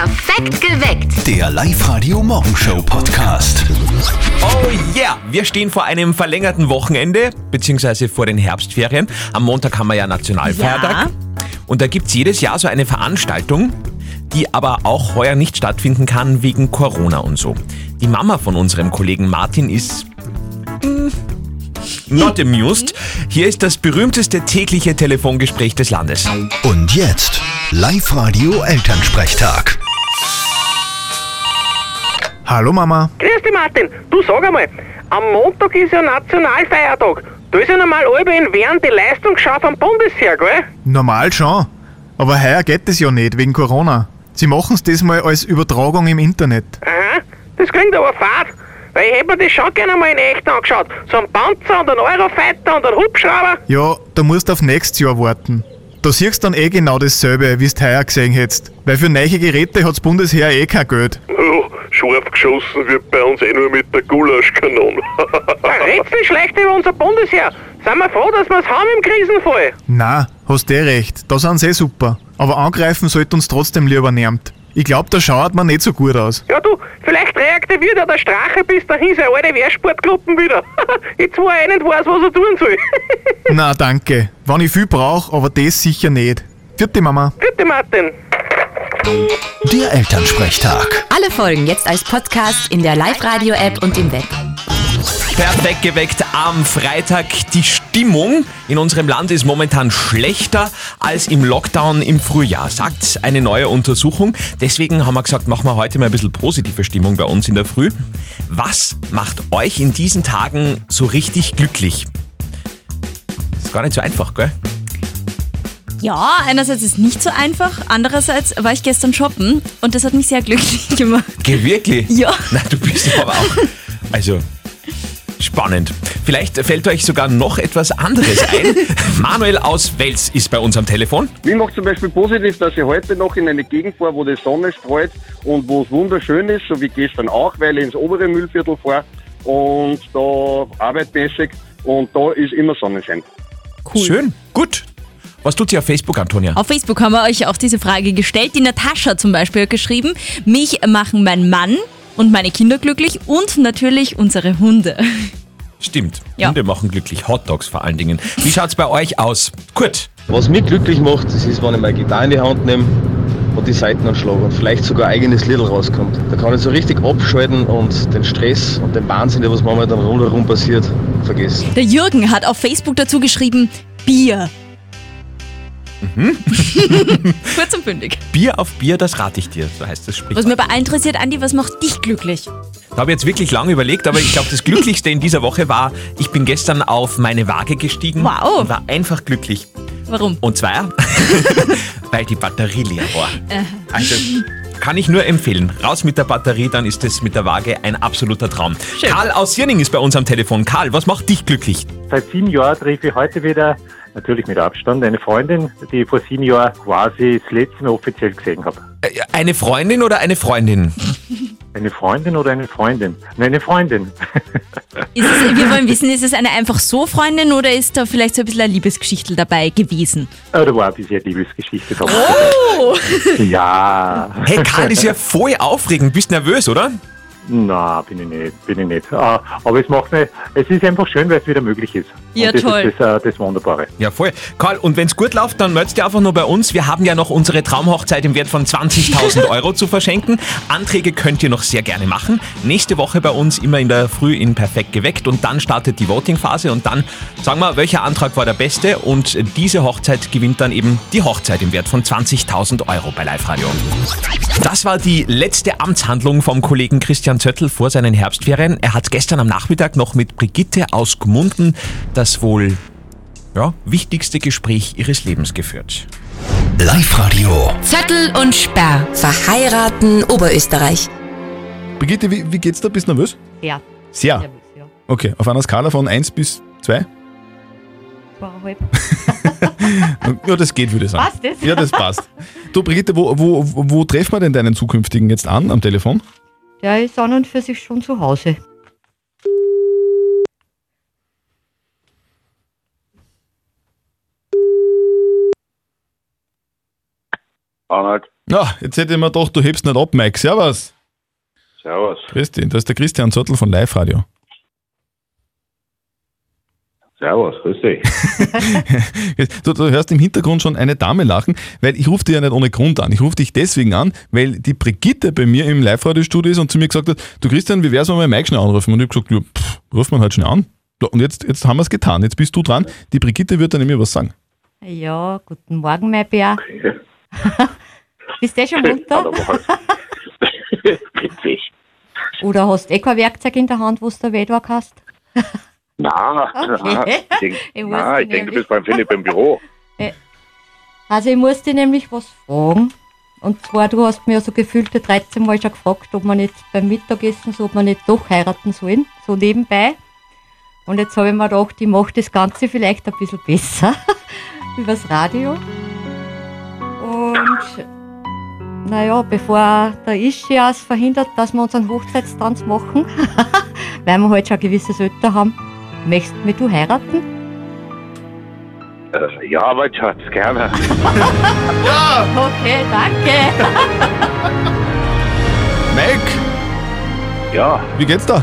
Perfekt geweckt. Der Live-Radio Morgenshow Podcast. Oh yeah, wir stehen vor einem verlängerten Wochenende, beziehungsweise vor den Herbstferien. Am Montag haben wir ja Nationalfeiertag. Ja. Und da gibt's jedes Jahr so eine Veranstaltung, die aber auch heuer nicht stattfinden kann wegen Corona und so. Die Mama von unserem Kollegen Martin ist mm, not amused. Hier ist das berühmteste tägliche Telefongespräch des Landes. Und jetzt Live-Radio Elternsprechtag. Hallo Mama. Grüß dich, Martin. Du sag einmal, am Montag ist ja Nationalfeiertag. Da ist ja normal alle in Wern die Leistungsschau vom Bundesheer, gell? Normal schon. Aber heuer geht es ja nicht, wegen Corona. Sie machen es diesmal als Übertragung im Internet. Aha, das klingt aber fad. Weil ich hätte mir das schon gerne mal in echt angeschaut. So ein Panzer und ein Eurofighter und ein Hubschrauber. Ja, da musst du auf nächstes Jahr warten. Da siehst du dann eh genau dasselbe, wie du heuer gesehen hättest. Weil für neue Geräte hat's Bundesheer eh kein Geld. Ja, scharf geschossen wird bei uns eh nur mit der Gulaschkanone. Da redst du schlecht über unser Bundesheer. Sind wir froh, dass wir es haben im Krisenfall. Na, hast eh recht. Da sind sie eh super. Aber angreifen sollte uns trotzdem lieber niemand. Ich glaub, da schaut man nicht so gut aus. Ja du, vielleicht reaktiviert ja der Strache bis dahin seine alte Wehrsportgruppen wieder. Jetzt wo er nicht weiß, was er tun soll. Na, danke. Wenn ich viel brauch, aber das sicher nicht. Vierte Mama. Bitte, Martin. Der Elternsprechtag. Alle Folgen jetzt als Podcast in der Live-Radio-App und im Web. Perfekt geweckt am Freitag. Die Stimmung in unserem Land ist momentan schlechter als im Lockdown im Frühjahr, sagt eine neue Untersuchung. Deswegen haben wir gesagt, machen wir heute mal ein bisschen positive Stimmung bei uns in der Früh. Was macht euch in diesen Tagen so richtig glücklich? Ist gar nicht so einfach, gell? Ja, einerseits ist nicht so einfach, andererseits war ich gestern shoppen und das hat mich sehr glücklich gemacht. Geh wirklich? Ja. Na, du bist aber auch. Also. Spannend. Vielleicht fällt euch sogar noch etwas anderes ein. Manuel aus Wels ist bei uns am Telefon. Mich macht zum Beispiel positiv, dass ich heute noch in eine Gegend fahre, wo die Sonne strahlt und wo es wunderschön ist, so wie gestern auch, weil ich ins obere Müllviertel fahre und da arbeitmäßig und da ist immer Sonnenschein. Cool. Schön. Gut. Was tut sie auf Facebook, Antonia? Auf Facebook haben wir euch auch diese Frage gestellt. Die Natascha zum Beispiel hat geschrieben, mich machen mein Mann und meine Kinder glücklich und natürlich unsere Hunde. Stimmt. Ja. Hunde machen glücklich. Hotdogs vor allen Dingen. Wie schaut's bei euch aus? Kurt. Was mich glücklich macht, das ist, wenn ich meine Gitarre in die Hand nehme und die Seiten anschlage und vielleicht sogar ein eigenes Lied rauskommt. Da kann ich so richtig abschalten und den Stress und den Wahnsinn, der was momentan rundherum passiert, vergessen. Der Jürgen hat auf Facebook dazu geschrieben, Bier. Kurz und bündig. Bier auf Bier, das rate ich dir. So heißt das Was Sprichwort. mir bei allen interessiert, Andi, was macht dich glücklich? Da habe ich jetzt wirklich lange überlegt, aber ich glaube, das Glücklichste in dieser Woche war, ich bin gestern auf meine Waage gestiegen Wow. und war einfach glücklich. Warum? Und zwar, weil die Batterie leer war. Also kann ich nur empfehlen. Raus mit der Batterie, dann ist es mit der Waage ein absoluter Traum. Schön. Karl aus Sierning ist bei uns am Telefon. Karl, was macht dich glücklich? Seit sieben Jahren treffe ich heute wieder, natürlich mit Abstand, eine Freundin, die ich vor sieben Jahren quasi das letzte Mal offiziell gesehen habe. Äh, Eine Freundin oder eine Freundin? Eine Freundin oder eine Freundin? Nein, eine Freundin. Ist es, wir wollen wissen, ist es eine einfach so Freundin oder ist da vielleicht so ein bisschen eine Liebesgeschichte dabel gewesen? Ah, da war ein bisschen eine Liebesgeschichte dabei. Oh! Ja. Hey, Karl ist ja voll aufregend. Bist nervös, oder? Na, bin ich nicht, bin ich nicht. Ah, Aber es macht mir, es ist einfach schön, weil es wieder möglich ist. Ja, Und das toll. ist das, äh, das Wunderbare. Ja, voll. Karl, und wenn's gut läuft, dann meldest du einfach nur bei uns. Wir haben ja noch unsere Traumhochzeit im Wert von 20.000 Euro zu verschenken. Anträge könnt ihr noch sehr gerne machen. Nächste Woche bei uns immer in der Früh in Perfekt geweckt und dann startet die Votingphase und dann sagen wir, welcher Antrag war der beste und diese Hochzeit gewinnt dann eben die Hochzeit im Wert von 20.000 Euro bei Live Radio. Das war die letzte Amtshandlung vom Kollegen Christian Zöttl vor seinen Herbstferien. Er hat gestern am Nachmittag noch mit Brigitte aus Gmunden das wohl ja, wichtigste Gespräch ihres Lebens geführt. Live-Radio. Zettel und Sperr. Verheiraten Oberösterreich. Brigitte, wie, wie geht's da? Bist du nervös? Ja. Sehr. Okay, auf einer Skala von 1 bis 2? Zweieinhalb. Ja, das geht, würde ich sagen. Passt das? Ja, das passt. Du, Brigitte, wo, wo, wo treffen wir denn deinen zukünftigen jetzt an am Telefon? Der ist an und für sich schon zu Hause. Arnold. Ja, jetzt hätte ich mir gedacht, du hebst nicht ab, Mike. Servus. Servus. Grüß dich, das ist der Christian Zottel von Live Radio. Servus, grüß dich. Du, du hörst im Hintergrund schon eine Dame lachen, weil ich rufe dich ja nicht ohne Grund an. Ich rufe dich deswegen an, weil die Brigitte bei mir im Live-Radio-Studio ist und zu mir gesagt hat, du Christian, wie wär's, wenn wir Mike schnell anrufen? Und ich habe gesagt, ja, pff, ruf man halt schnell an. Ja, Und jetzt, jetzt haben wir es getan. Jetzt bist du dran. Die Brigitte wird dann nämlich was sagen. Ja, guten Morgen, mein Bär. Bist du eh schon munter? Witzig. Oder hast du eh kein Werkzeug in der Hand, wo du der Wedwag hast? Na, Okay. na, ich denke, Ich na, wusste ich denke, du bist beim Philipp im Büro. Also ich muss dich nämlich was fragen. Und zwar, du hast mir so gefühlte 13 Mal schon gefragt, ob wir nicht beim Mittagessen, so ob wir nicht doch heiraten sollen, so nebenbei. Und jetzt habe ich mir gedacht, ich mache das Ganze vielleicht ein bisschen besser übers Radio. Und naja, bevor der Ischias verhindert, dass wir unseren Hochzeitstanz machen, weil wir halt schon ein gewisses Alter haben, möchtest du mich du heiraten? Äh, ja, mein Schatz, gerne. Ja! Okay, danke. Mike! Ja. Wie geht's da?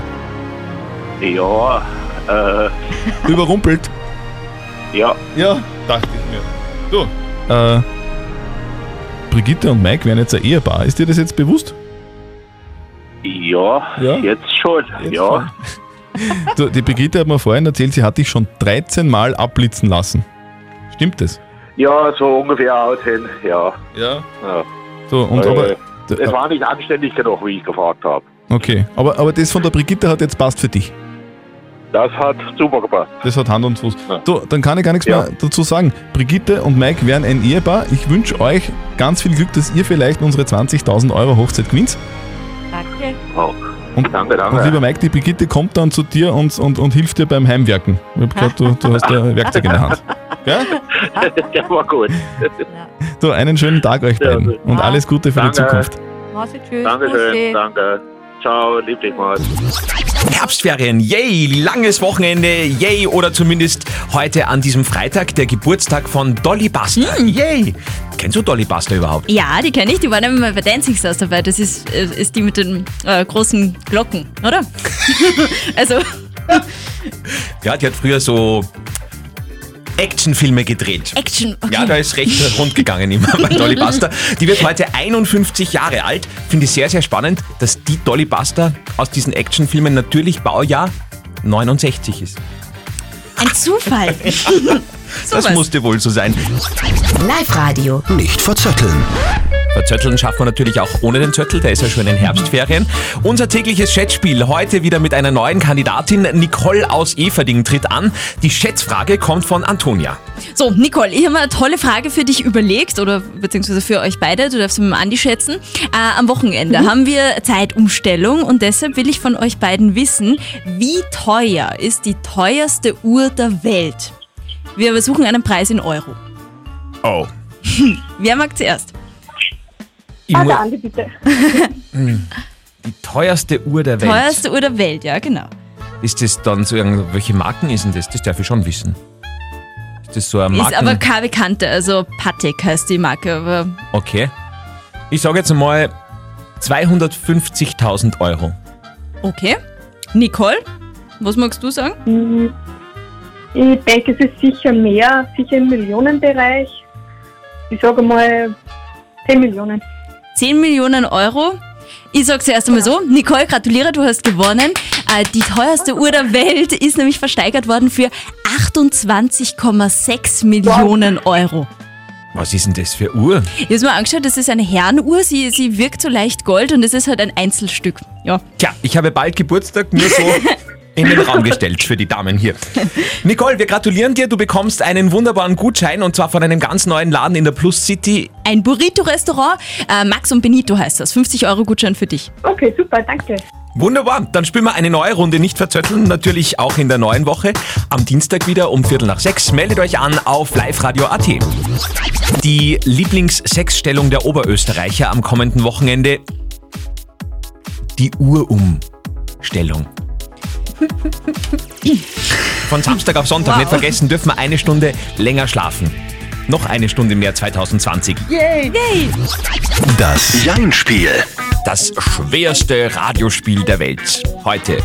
Ja, äh, Überrumpelt? ja. Ja, dachte ich mir. Du, äh, Brigitte und Mike wären jetzt ein Ehepaar. Ist dir das jetzt bewusst? Ja, Ja? jetzt schon. ja. Du, die Brigitte hat mir vorhin erzählt, sie hat dich schon 13 Mal abblitzen lassen. Stimmt das? Ja, so ungefähr hin, ja. Ja. ja. So, und Äh, aber. Es war nicht anständig genug, wie ich gefragt habe. Okay, aber, aber das von der Brigitte hat jetzt passt für dich. Das hat super gepasst. Das hat Hand und Fuß. Du, dann kann ich gar nichts mehr dazu sagen. Brigitte und Mike wären ein Ehepaar. Ich wünsche euch ganz viel Glück, dass ihr vielleicht unsere 20.000 Euro Hochzeit gewinnt. Danke. Oh. Und, danke, danke. Und lieber Mike, die Brigitte kommt dann zu dir und, und, und hilft dir beim Heimwerken. Ich hab gehört, du, du hast ja Werkzeug in der Hand. Gell? Der war gut. So, einen schönen Tag euch beiden und alles Gute für die Danke. Zukunft. Mach's tschüss. Dankeschön, Bussi. danke. Ciao, lieb dich mal. Herbstferien, yay, langes Wochenende, yay, oder zumindest heute an diesem Freitag, der Geburtstag von Dolly Buster. Yay! Kennst du Dolly Buster überhaupt? Ja, die kenne ich, die war nämlich mal bei Dancing Stars dabei. Das ist, äh, ist die mit den äh, großen Glocken, oder? also, Ja, die hat früher so Actionfilme gedreht. Action. Okay. Ja, da ist recht rund gegangen immer bei Dolly Buster. Die wird heute 51 Jahre alt. Finde ich sehr, sehr spannend, dass die Dolly Buster aus diesen Actionfilmen natürlich Baujahr 69 ist. Ein Zufall. Das musste wohl so sein. Live-Radio. Nicht verzetteln. Verzötteln schafft man natürlich auch ohne den Zöttel, der ist ja schon in Herbstferien. Unser tägliches Schätzspiel heute wieder mit einer neuen Kandidatin. Nicole aus Everding tritt an. Die Schätzfrage kommt von Antonia. So, Nicole, ich habe mir eine tolle Frage für dich überlegt, oder beziehungsweise für euch beide, du darfst mit dem Andi schätzen. Äh, am Wochenende haben wir Zeitumstellung und deshalb will ich von euch beiden wissen, wie teuer ist die teuerste Uhr der Welt? Wir suchen einen Preis in Euro. Oh. Wer mag zuerst? Ich mu- Andi, bitte. Hm. Die teuerste Uhr der Welt. Teuerste Uhr der Welt, ja, genau. Ist das dann so, irgend- welche Marken ist denn das? Das darf ich schon wissen. Ist das so eine Ist Marken... aber keine bekannte, also Patek heißt die Marke, aber Okay. Ich sage jetzt mal 250.000 Euro. okay. Nicole, was magst du sagen? Hm, Ich denke, es ist sicher mehr, sicher im Millionenbereich. Ich sage mal 10 Millionen. 10 Millionen Euro. Ich sag's erst einmal so, Nicole, gratuliere, du hast gewonnen. Äh, Die teuerste Uhr der Welt ist nämlich versteigert worden für 28,6 Millionen Euro. Was ist denn das für Uhr? Ich habe mir angeschaut, das ist eine Herrenuhr, sie, sie wirkt so leicht Gold und es ist halt ein Einzelstück. Ja. Tja, ich habe bald Geburtstag, nur so in den Raum gestellt für die Damen hier. Nicole, wir gratulieren dir. Du bekommst einen wunderbaren Gutschein und zwar von einem ganz neuen Laden in der Plus City. Ein Burrito-Restaurant, äh, Max und Benito heißt das. 50 Euro Gutschein für dich. Okay, super, danke. Wunderbar, dann spielen wir eine neue Runde nicht verzötteln, natürlich auch in der neuen Woche. Am Dienstag wieder um Viertel nach sechs. Meldet euch an auf liveradio.at. Die Lieblingssexstellung der Oberösterreicher am kommenden Wochenende. Die Uhrumstellung. Von Samstag auf Sonntag, Wow. nicht vergessen, dürfen wir eine Stunde länger schlafen. noch eine Stunde mehr 2020. Yay! Yay! Das Jein-Spiel. Das schwerste Radiospiel der Welt. Heute.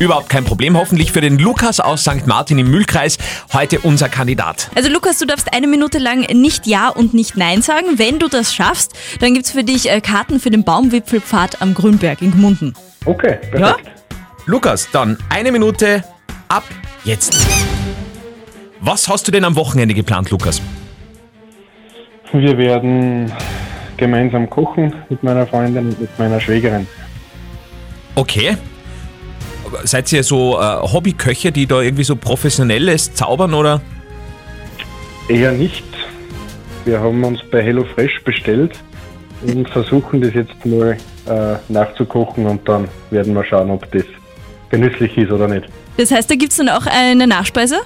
Überhaupt kein Problem, hoffentlich für den Lukas aus St. Martin im Mühlkreis. Heute unser Kandidat. Also Lukas, du darfst eine Minute lang nicht Ja und nicht Nein sagen. Wenn du das schaffst, dann gibt's für dich äh, Karten für den Baumwipfelpfad am Grünberg in Gmunden. Okay, Ja? Lukas, dann eine Minute ab jetzt. Was hast du denn am Wochenende geplant, Lukas? Wir werden gemeinsam kochen mit meiner Freundin und mit meiner Schwägerin. Okay. Seid ihr so äh, Hobbyköche, die da irgendwie so professionelles zaubern oder? Eher nicht. Wir haben uns bei HelloFresh bestellt und versuchen das jetzt mal äh, nachzukochen und dann werden wir schauen, ob das genüsslich ist oder nicht. Das heißt, da gibt's dann auch eine Nachspeise?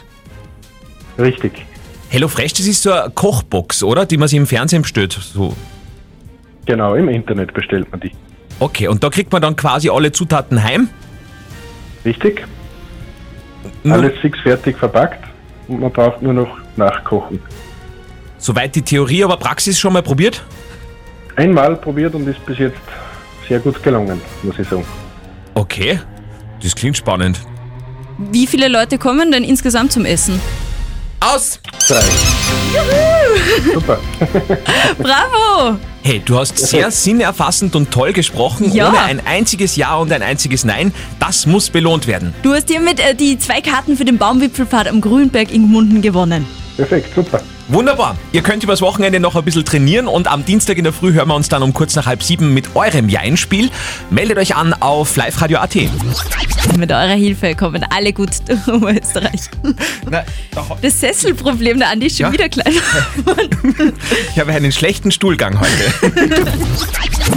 Richtig. HelloFresh, das ist so eine Kochbox, oder? Die man sich im Fernsehen bestellt. So. Genau, im Internet bestellt man die. Okay, und da kriegt man dann quasi alle Zutaten heim? Richtig. Nur- Alles fix fertig verpackt und man braucht nur noch nachkochen. Soweit die Theorie, aber Praxis schon mal probiert? Einmal probiert und ist bis jetzt sehr gut gelungen, muss ich sagen. Okay, das klingt spannend. Wie viele Leute kommen denn insgesamt zum Essen? Aus! Drei. Juhu! Super. Bravo! Hey, du hast sehr sinnerfassend und toll gesprochen, Ja. ohne ein einziges Ja und ein einziges Nein. Das muss belohnt werden. Du hast hiermit äh, die zwei Karten für den Baumwipfelpfad am Grünberg in Gmunden gewonnen. Perfekt, super. Wunderbar. Ihr könnt übers Wochenende noch ein bisschen trainieren und am Dienstag in der Früh hören wir uns dann um kurz nach halb sieben mit eurem Jein-Spiel. Meldet euch an auf liveradio.at. Mit eurer Hilfe kommen alle gut durch Österreich. Na, Das Sesselproblem der Andi ist schon Ja? wieder klein. Ich habe einen schlechten Stuhlgang heute.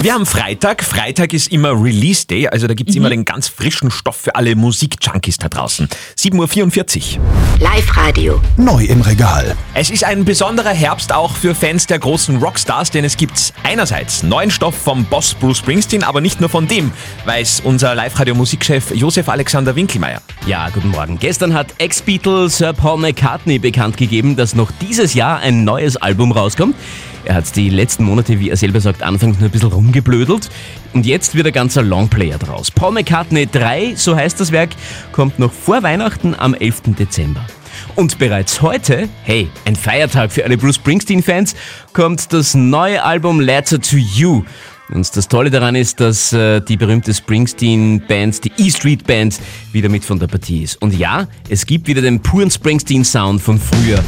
Wir haben Freitag. Freitag ist immer Release Day, also da gibt's immer den ganz frischen Stoff für alle Musikjunkies da draußen. 7.44 Uhr. Live-Radio. Neu im Regal. Es ist ein besonderer Herbst auch für Fans der großen Rockstars, denn es gibt einerseits neuen Stoff vom Boss Bruce Springsteen, aber nicht nur von dem, weiß unser Live-Radio-Musikchef Josef Alexander Winkelmeier. Ja, guten Morgen. Gestern hat Ex-Beatle Sir Paul McCartney bekannt gegeben, dass noch dieses Jahr ein neues Album rauskommt. Er hat die letzten Monate, wie er selber sagt, anfangs nur ein bisschen rumgeblödelt. Und jetzt wird ein ganzer Longplayer draus. Paul McCartney 3, so heißt das Werk, kommt noch vor Weihnachten am 11. Dezember. Und bereits heute, hey, ein Feiertag für alle Bruce Springsteen-Fans, kommt das neue Album Letter to You. Und das Tolle daran ist, dass äh, die berühmte Springsteen-Band, die E-Street Band, wieder mit von der Partie ist. Und ja, es gibt wieder den puren Springsteen-Sound von früher.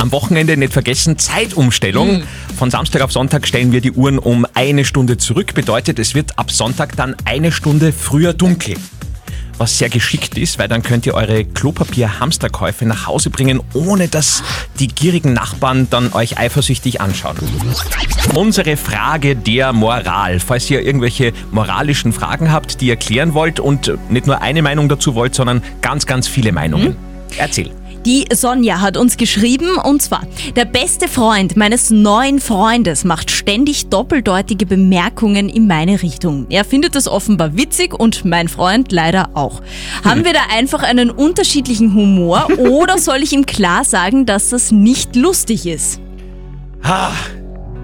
Am Wochenende nicht vergessen, Zeitumstellung. Von Samstag auf Sonntag stellen wir die Uhren um eine Stunde zurück. Bedeutet, es wird ab Sonntag dann eine Stunde früher dunkel. Was sehr geschickt ist, weil dann könnt ihr eure Klopapier-Hamsterkäufe nach Hause bringen, ohne dass die gierigen Nachbarn dann euch eifersüchtig anschauen. Unsere Frage der Moral. Falls ihr irgendwelche moralischen Fragen habt, die ihr klären wollt und nicht nur eine Meinung dazu wollt, sondern ganz, ganz viele Meinungen. Erzähl. Die Sonja hat uns geschrieben und zwar, der beste Freund meines neuen Freundes macht ständig doppeldeutige Bemerkungen in meine Richtung. Er findet das offenbar witzig und mein Freund leider auch. Haben wir da einfach einen unterschiedlichen Humor oder soll ich ihm klar sagen, dass das nicht lustig ist? Ah,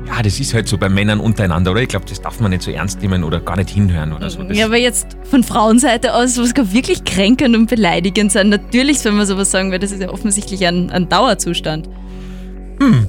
ja, das ist halt so bei Männern untereinander, oder? Ich glaube, das darf man nicht so ernst nehmen oder gar nicht hinhören oder so. Das, Ja, aber jetzt von Frauenseite aus, was kann wirklich kränkend und beleidigend sein? Natürlich soll man sowas sagen, weil das ist ja offensichtlich ein, ein Dauerzustand. hm,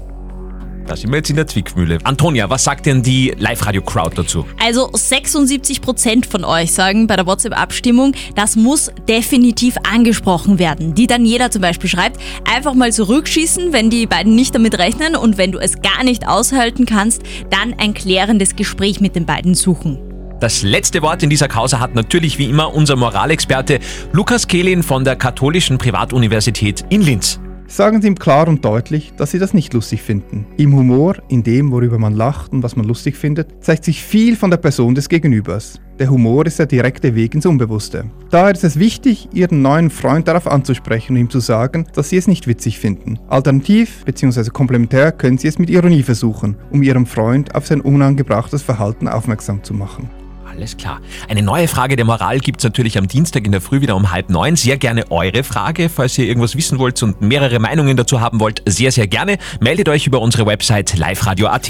da sind wir jetzt in der Zwickmühle. Antonia, was sagt denn die Live-Radio-Crowd dazu? Also 76% von euch sagen bei der WhatsApp-Abstimmung, das muss definitiv angesprochen werden. Die Daniela zum Beispiel schreibt, einfach mal zurückschießen, wenn die beiden nicht damit rechnen und wenn du es gar nicht aushalten kannst, dann ein klärendes Gespräch mit den beiden suchen. Das letzte Wort in dieser Causa hat natürlich wie immer unser Moralexperte Lukas Kehlin von der Katholischen Privatuniversität in Linz. Sagen Sie ihm klar und deutlich, dass Sie das nicht lustig finden. Im Humor, in dem, worüber man lacht und was man lustig findet, zeigt sich viel von der Person des Gegenübers. Der Humor ist der direkte Weg ins Unbewusste. Daher ist es wichtig, Ihren neuen Freund darauf anzusprechen und ihm zu sagen, dass Sie es nicht witzig finden. Alternativ bzw. komplementär können Sie es mit Ironie versuchen, um Ihrem Freund auf sein unangebrachtes Verhalten aufmerksam zu machen. Alles klar. Eine neue Frage der Moral gibt's natürlich am Dienstag in der Früh wieder um halb neun. Sehr gerne eure Frage, falls ihr irgendwas wissen wollt und mehrere Meinungen dazu haben wollt. Sehr, sehr gerne. Meldet euch über unsere Website liveradio.at.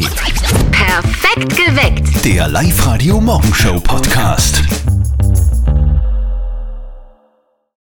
Perfekt geweckt. Der Live-Radio Morgenshow Podcast.